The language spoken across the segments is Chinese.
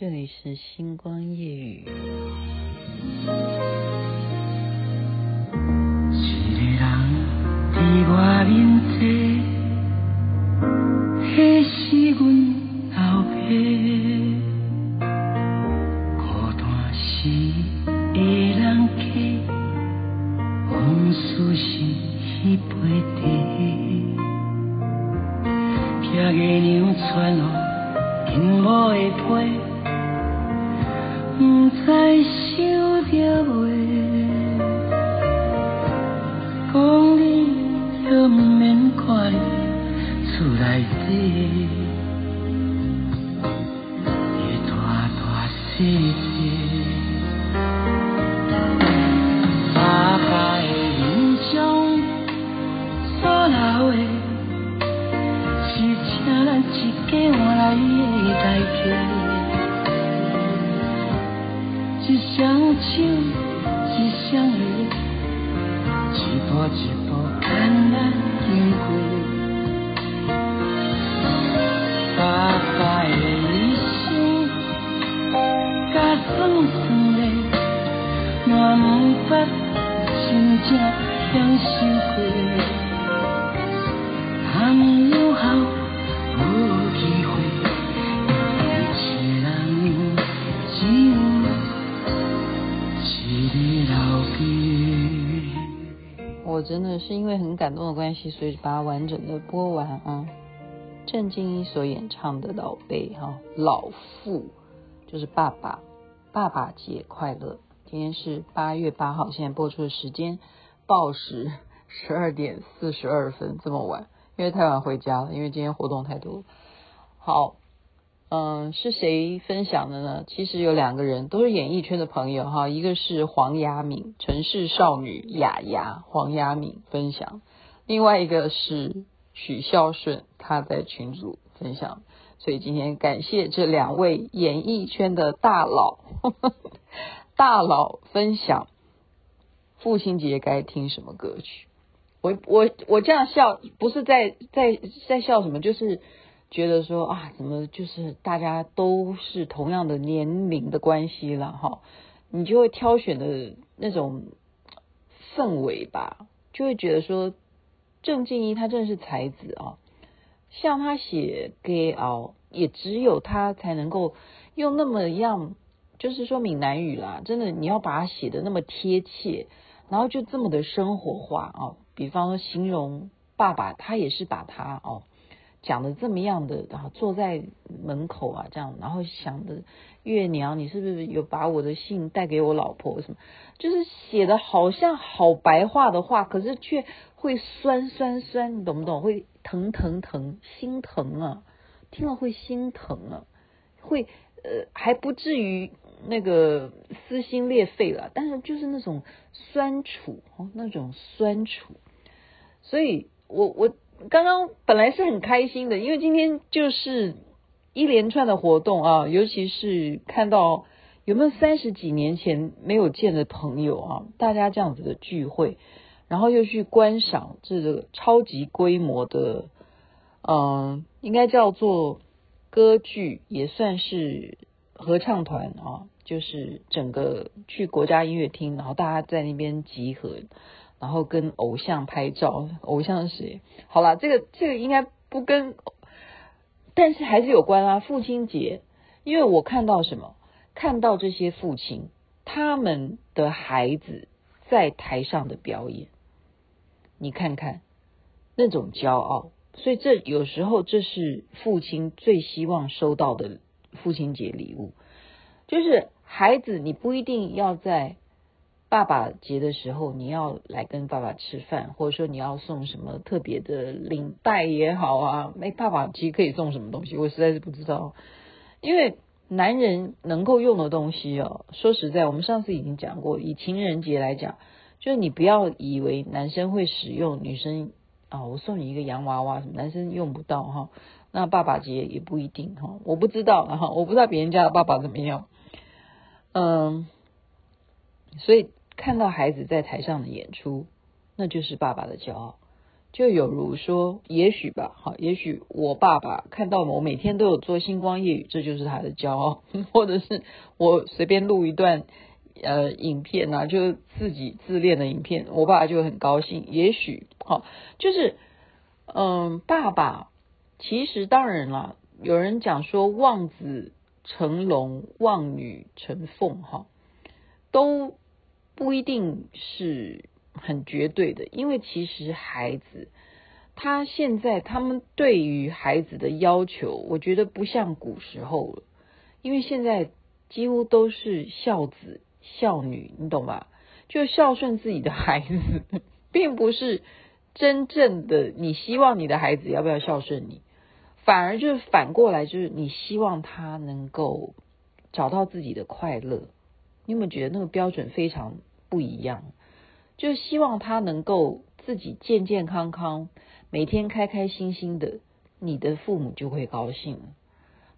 这里是星光夜雨。底的大大真的是因为很感动的关系，所以把它完整的播完啊。郑敬一所演唱的老辈哈，老父就是爸爸，爸爸节快乐。今天是八月八号，现在播出的时间报时十二点四十二分，这么晚，因为太晚回家了，因为今天活动太多。好。嗯，是谁分享的呢？其实有两个人，都是演艺圈的朋友哈。一个是黄雅敏，城市少女雅雅，黄雅敏分享；另外一个是许孝顺，他在群组分享。所以今天感谢这两位演艺圈的大佬，呵呵大佬分享父亲节该听什么歌曲。我我我这样笑，不是在在在笑什么，就是。觉得说啊，怎么就是大家都是同样的年龄的关系了哈，你就会挑选的那种氛围吧，就会觉得说郑敬一他真的是才子啊，像他写歌哦，也只有他才能够用那么样，就是说闽南语啦，真的你要把它写得那么贴切，然后就这么的生活化啊，比方说形容爸爸，他也是把他哦。讲的这么样的，然后坐在门口啊，这样，然后想的月娘，你是不是有把我的信带给我老婆？什么，就是写的好像好白话的话，可是却会酸酸酸，你懂不懂？会疼疼疼，心疼啊，听了会心疼啊，会呃还不至于那个撕心裂肺了，但是就是那种酸楚哦，那种酸楚，所以我我。刚刚本来是很开心的，因为今天就是一连串的活动啊，尤其是看到有没有三十几年前没有见的朋友啊，大家这样子的聚会，然后又去观赏这个超级规模的，嗯，应该叫做歌剧，也算是合唱团啊，就是整个去国家音乐厅，然后大家在那边集合。然后跟偶像拍照，偶像是谁？好了，这个这个应该不跟，但是还是有关啊。父亲节，因为我看到什么？看到这些父亲他们的孩子在台上的表演，你看看那种骄傲。所以这有时候这是父亲最希望收到的父亲节礼物，就是孩子，你不一定要在。爸爸节的时候，你要来跟爸爸吃饭，或者说你要送什么特别的领带也好啊。没爸爸节可以送什么东西？我实在是不知道。因为男人能够用的东西哦，说实在，我们上次已经讲过，以情人节来讲，就是你不要以为男生会使用，女生啊，我送你一个洋娃娃，什么男生用不到哈。那爸爸节也不一定哈，我不知道哈，我不知道别人家的爸爸怎么样。嗯，所以。看到孩子在台上的演出，那就是爸爸的骄傲。就有如说，也许吧，好，也许我爸爸看到我每天都有做星光夜语，这就是他的骄傲，或者是我随便录一段呃影片啊，就自己自恋的影片，我爸爸就很高兴。也许，好，就是嗯，爸爸其实当然了，有人讲说望子成龙，望女成凤，哈，都不一定是。很绝对的，因为其实孩子他现在他们对于孩子的要求，我觉得不像古时候了，因为现在几乎都是孝子孝女，你懂吧？就孝顺自己的孩子，并不是真正的你希望你的孩子要不要孝顺你，反而就是反过来，就是你希望他能够找到自己的快乐。你有没有觉得那个标准非常不一样？就希望他能够自己健健康康，每天开开心心的，你的父母就会高兴。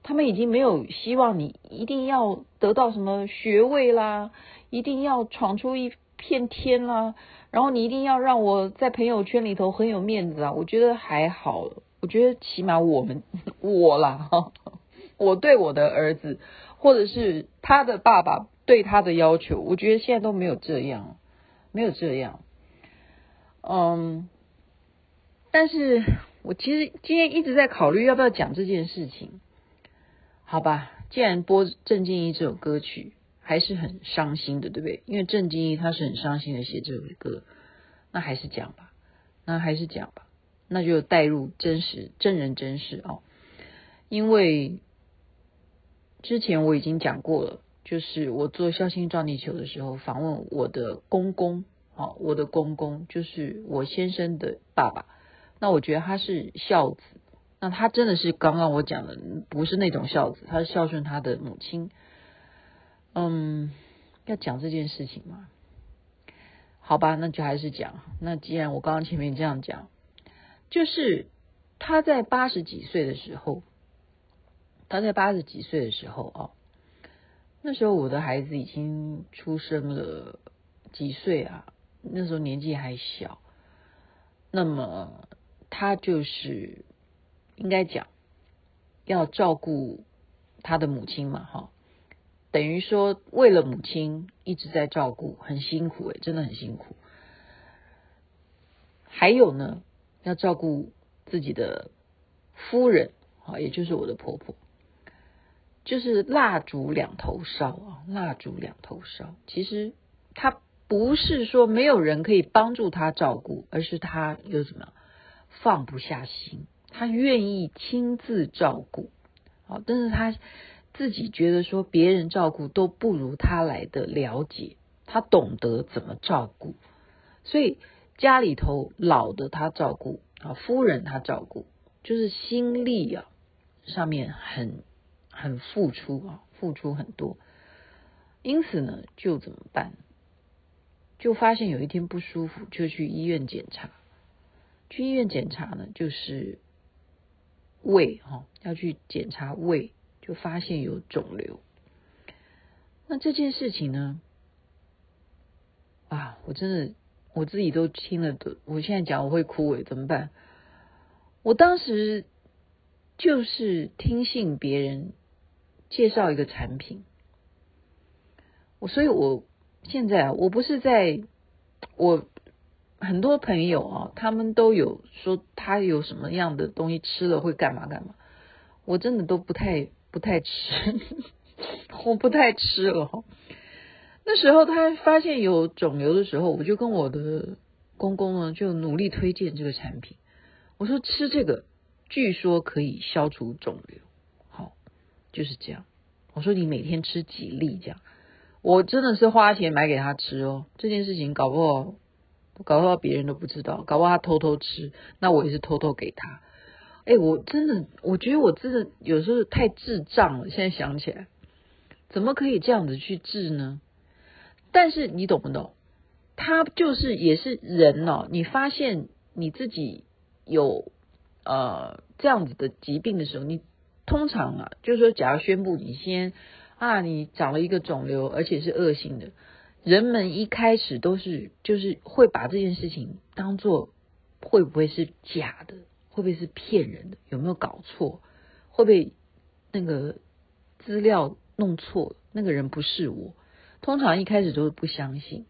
他们已经没有希望你一定要得到什么学位啦，一定要闯出一片天啦，然后你一定要让我在朋友圈里头很有面子啊。我觉得还好，我觉得起码我们 我啦，我对我的儿子，或者是他的爸爸对他的要求，我觉得现在都没有这样。没有这样，嗯，但是我其实今天一直在考虑要不要讲这件事情，好吧？既然播郑敬怡这首歌曲还是很伤心的，对不对？因为郑敬一他是很伤心的写这首歌，那还是讲吧，那还是讲吧，那就带入真实真人真事哦，因为之前我已经讲过了。就是我做孝心撞地球的时候，访问我的公公，好，我的公公就是我先生的爸爸。那我觉得他是孝子，那他真的是刚刚我讲的，不是那种孝子，他是孝顺他的母亲。嗯，要讲这件事情吗？好吧，那就还是讲。那既然我刚刚前面这样讲，就是他在八十几岁的时候，他在八十几岁的时候哦。那时候我的孩子已经出生了几岁啊？那时候年纪还小，那么他就是应该讲要照顾他的母亲嘛，哈，等于说为了母亲一直在照顾，很辛苦诶，真的很辛苦。还有呢，要照顾自己的夫人，啊，也就是我的婆婆。就是蜡烛两头烧啊，蜡烛两头烧。其实他不是说没有人可以帮助他照顾，而是他又什么样放不下心，他愿意亲自照顾。好，但是他自己觉得说别人照顾都不如他来的了解，他懂得怎么照顾，所以家里头老的他照顾啊，夫人他照顾，就是心力啊上面很。很付出啊，付出很多，因此呢，就怎么办？就发现有一天不舒服，就去医院检查。去医院检查呢，就是胃哈，要去检查胃，就发现有肿瘤。那这件事情呢，啊，我真的我自己都听了都，我现在讲我会哭诶，怎么办？我当时就是听信别人。介绍一个产品，我所以，我现在啊，我不是在，我很多朋友啊，他们都有说他有什么样的东西吃了会干嘛干嘛，我真的都不太不太吃，我不太吃了。那时候他发现有肿瘤的时候，我就跟我的公公呢就努力推荐这个产品，我说吃这个，据说可以消除肿瘤。就是这样，我说你每天吃几粒这样，我真的是花钱买给他吃哦。这件事情搞不好，搞不好别人都不知道，搞不好他偷偷吃，那我也是偷偷给他。哎，我真的，我觉得我真的有时候太智障了。现在想起来，怎么可以这样子去治呢？但是你懂不懂？他就是也是人哦。你发现你自己有呃这样子的疾病的时候，你。通常啊，就是说，假如宣布你先啊，你长了一个肿瘤，而且是恶性的，人们一开始都是就是会把这件事情当做会不会是假的？会不会是骗人的？有没有搞错？会不会那个资料弄错？那个人不是我？通常一开始都是不相信，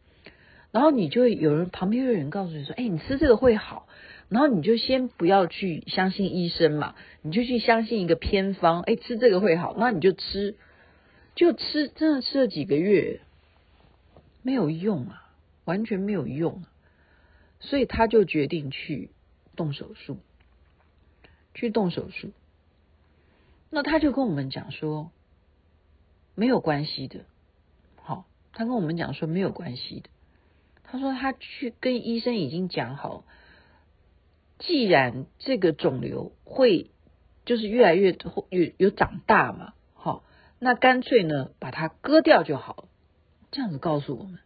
然后你就会有人旁边有人告诉你说：“哎，你吃这个会好。”然后你就先不要去相信医生嘛，你就去相信一个偏方，哎，吃这个会好，那你就吃，就吃，真的吃了几个月，没有用啊，完全没有用啊，所以他就决定去动手术，去动手术。那他就跟我们讲说，没有关系的，好，他跟我们讲说没有关系的，他说他去跟医生已经讲好。既然这个肿瘤会就是越来越有有长大嘛，好，那干脆呢把它割掉就好了。这样子告诉我们，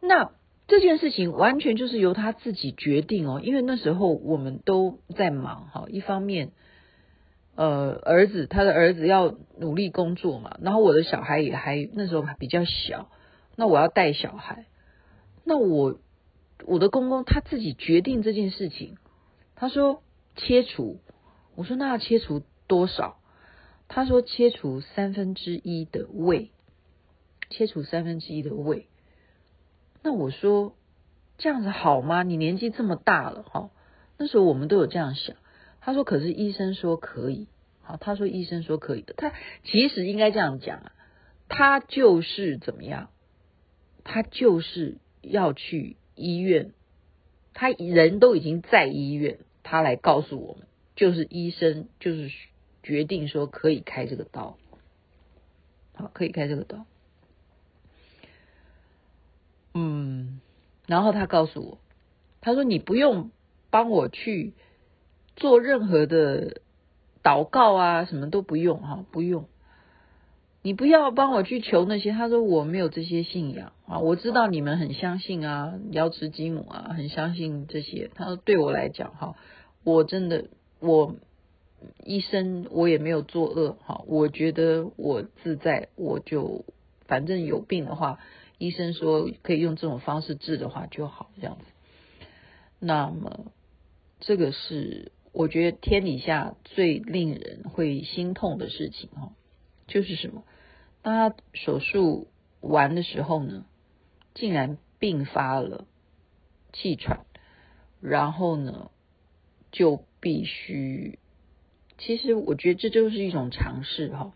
那这件事情完全就是由他自己决定哦，因为那时候我们都在忙哈，一方面，呃，儿子他的儿子要努力工作嘛，然后我的小孩也还那时候还比较小，那我要带小孩，那我。我的公公他自己决定这件事情，他说切除，我说那要切除多少？他说切除三分之一的胃，切除三分之一的胃。那我说这样子好吗？你年纪这么大了哈，那时候我们都有这样想。他说可是医生说可以，好，他说医生说可以的。他其实应该这样讲啊，他就是怎么样？他就是要去。医院，他人都已经在医院，他来告诉我们，就是医生就是决定说可以开这个刀，好，可以开这个刀。嗯，然后他告诉我，他说你不用帮我去做任何的祷告啊，什么都不用哈，不用。你不要帮我去求那些，他说我没有这些信仰啊，我知道你们很相信啊，瑶池金母啊，很相信这些。他说对我来讲哈，我真的我医生我也没有作恶哈，我觉得我自在，我就反正有病的话，医生说可以用这种方式治的话就好这样子。那么这个是我觉得天底下最令人会心痛的事情哈。就是什么？他手术完的时候呢，竟然并发了气喘，然后呢，就必须，其实我觉得这就是一种尝试哈，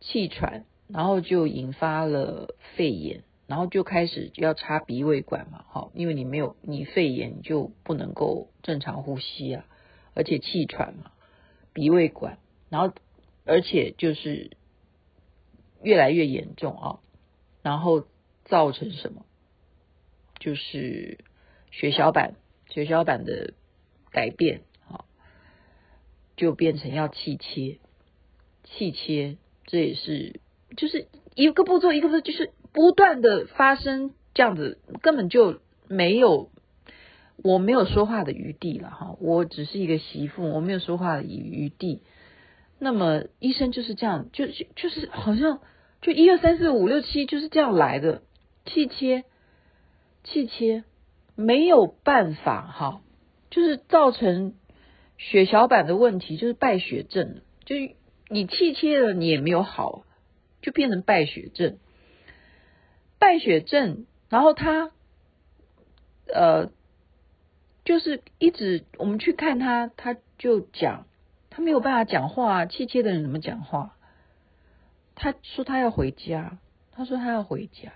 气喘，然后就引发了肺炎，然后就开始要插鼻胃管嘛，哈，因为你没有你肺炎，就不能够正常呼吸啊，而且气喘嘛，鼻胃管，然后。而且就是越来越严重啊，然后造成什么？就是血小板，血小板的改变啊，就变成要气切，气切，这也是就是一个步骤一个步骤，就是不断的发生这样子，根本就没有，我没有说话的余地了哈，我只是一个媳妇，我没有说话的余地。那么医生就是这样，就就就是好像就一二三四五六七就是这样来的，气切，气切没有办法哈，就是造成血小板的问题，就是败血症，就你气切了你也没有好，就变成败血症，败血症，然后他呃就是一直我们去看他，他就讲。他没有办法讲话，气切的人怎么讲话？他说他要回家，他说他要回家，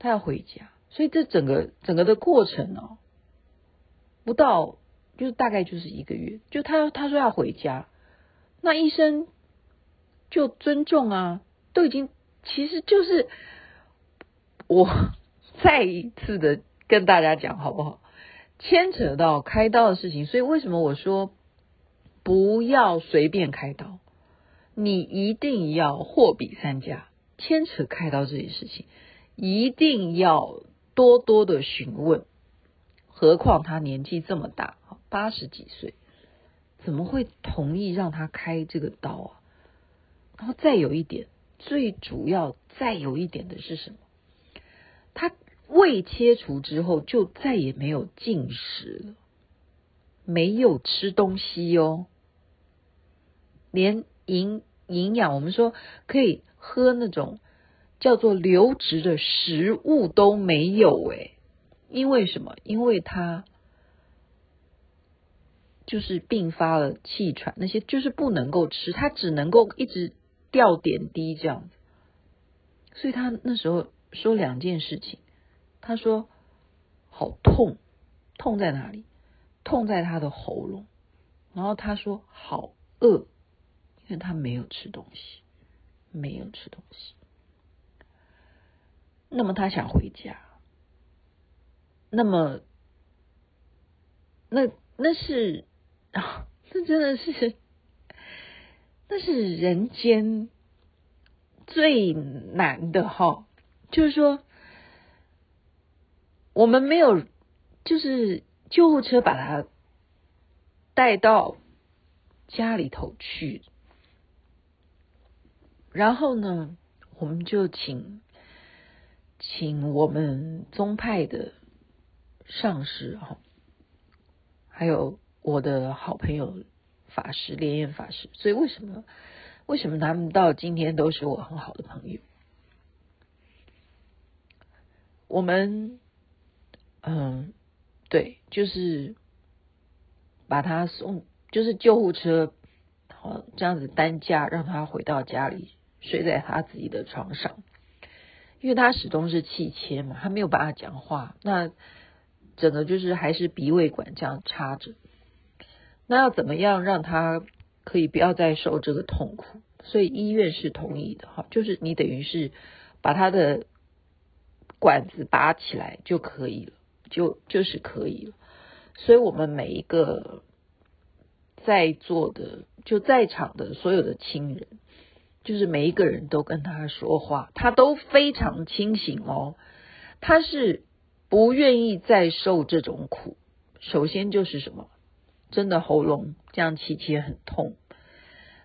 他要回家。所以这整个整个的过程哦，不到就是大概就是一个月。就他他说要回家，那医生就尊重啊，都已经其实就是我 再一次的跟大家讲好不好？牵扯到开刀的事情，所以为什么我说？不要随便开刀，你一定要货比三家。牵扯开刀这件事情，一定要多多的询问。何况他年纪这么大，八十几岁，怎么会同意让他开这个刀啊？然后再有一点，最主要再有一点的是什么？他胃切除之后就再也没有进食了，没有吃东西哦，连营营养，我们说可以喝那种叫做流质的食物都没有诶，因为什么？因为他就是并发了气喘，那些就是不能够吃，他只能够一直吊点滴这样子，所以他那时候说两件事情。他说：“好痛，痛在哪里？痛在他的喉咙。然后他说好饿，因为他没有吃东西，没有吃东西。那么他想回家。那么，那那是啊，这真的是，那是人间最难的哈，就是说。”我们没有，就是救护车把他带到家里头去，然后呢，我们就请请我们宗派的上师哈，还有我的好朋友法师莲严法师，所以为什么为什么他们到今天都是我很好的朋友？我们。嗯，对，就是把他送，就是救护车，好这样子担架让他回到家里，睡在他自己的床上，因为他始终是气切嘛，他没有办法讲话，那整个就是还是鼻胃管这样插着，那要怎么样让他可以不要再受这个痛苦？所以医院是同意的哈，就是你等于是把他的管子拔起来就可以了。就就是可以了，所以我们每一个在座的就在场的所有的亲人，就是每一个人都跟他说话，他都非常清醒哦，他是不愿意再受这种苦。首先就是什么，真的喉咙这样气切很痛，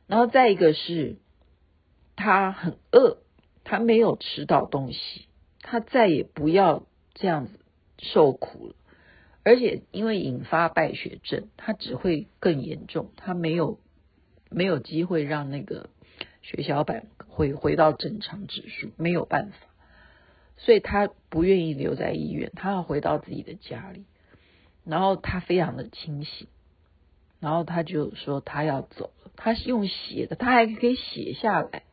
然后再一个是他很饿，他没有吃到东西，他再也不要这样子。受苦了，而且因为引发败血症，他只会更严重，他没有没有机会让那个血小板回回到正常指数，没有办法，所以他不愿意留在医院，他要回到自己的家里，然后他非常的清醒，然后他就说他要走了，他是用写的，他还可以写下来，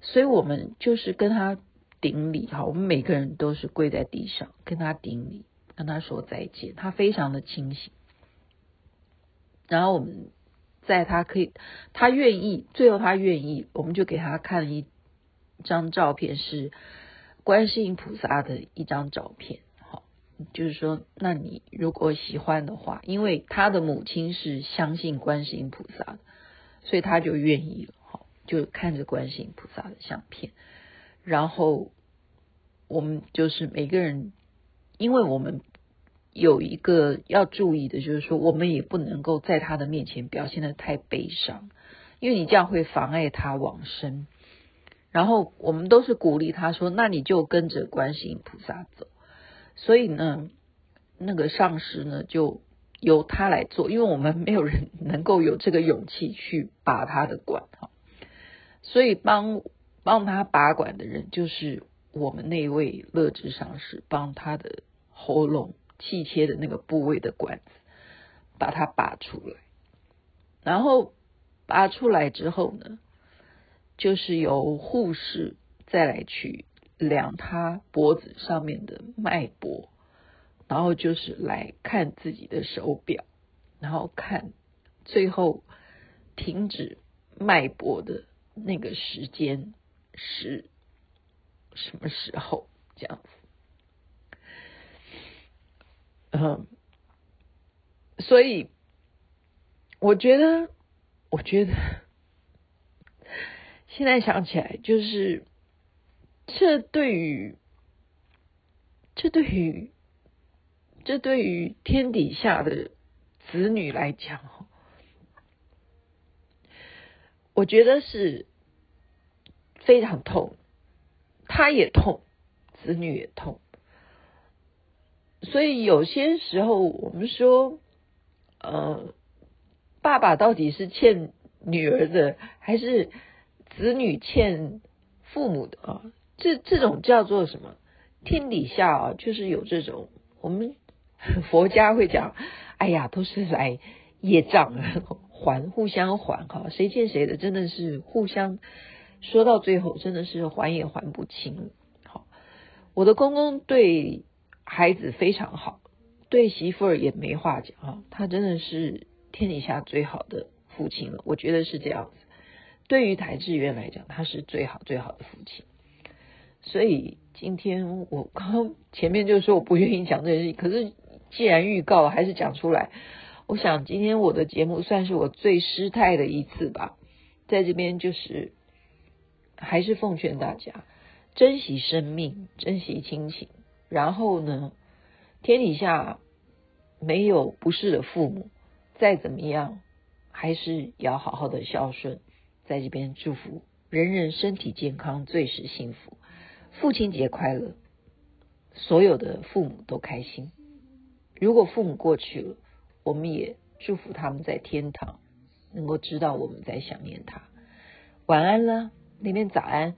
所以我们就是跟他。顶礼哈，我们每个人都是跪在地上跟他顶礼，跟他说再见。他非常的清醒，然后我们在他可以，他愿意，最后他愿意，我们就给他看一张照片，是观世音菩萨的一张照片。好，就是说，那你如果喜欢的话，因为他的母亲是相信观世音菩萨的，所以他就愿意了。好，就看着观世音菩萨的相片。然后我们就是每个人，因为我们有一个要注意的，就是说我们也不能够在他的面前表现的太悲伤，因为你这样会妨碍他往生。然后我们都是鼓励他说：“那你就跟着观世音菩萨走。”所以呢，那个上师呢就由他来做，因为我们没有人能够有这个勇气去拔他的管哈，所以帮。帮他拔管的人就是我们那位乐智上师，帮他的喉咙气切的那个部位的管子，把它拔出来。然后拔出来之后呢，就是由护士再来去量他脖子上面的脉搏，然后就是来看自己的手表，然后看最后停止脉搏的那个时间。是什么时候这样子？嗯，所以我觉得，我觉得现在想起来，就是这对于这对于这对于天底下的子女来讲，我觉得是。非常痛，他也痛，子女也痛，所以有些时候我们说，呃，爸爸到底是欠女儿的，还是子女欠父母的啊？这这种叫做什么？天底下啊，就是有这种我们佛家会讲，哎呀，都是来业障还，互相还哈，谁欠谁的，真的是互相说到最后，真的是还也还不清。好，我的公公对孩子非常好，对媳妇儿也没话讲啊，他真的是天底下最好的父亲了，我觉得是这样子。对于台志源来讲，他是最好最好的父亲。所以今天我刚刚前面就说我不愿意讲这件事情，可是既然预告，还是讲出来。我想今天我的节目算是我最失态的一次吧，在这边就是还是奉劝大家珍惜生命，珍惜亲情。然后呢，天底下没有不是的父母，再怎么样还是要好好的孝顺。在这边祝福人人身体健康，最是幸福。父亲节快乐，所有的父母都开心。如果父母过去了，我们也祝福他们在天堂能够知道我们在想念他。晚安了，那边早安，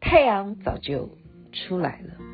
太阳早就出来了。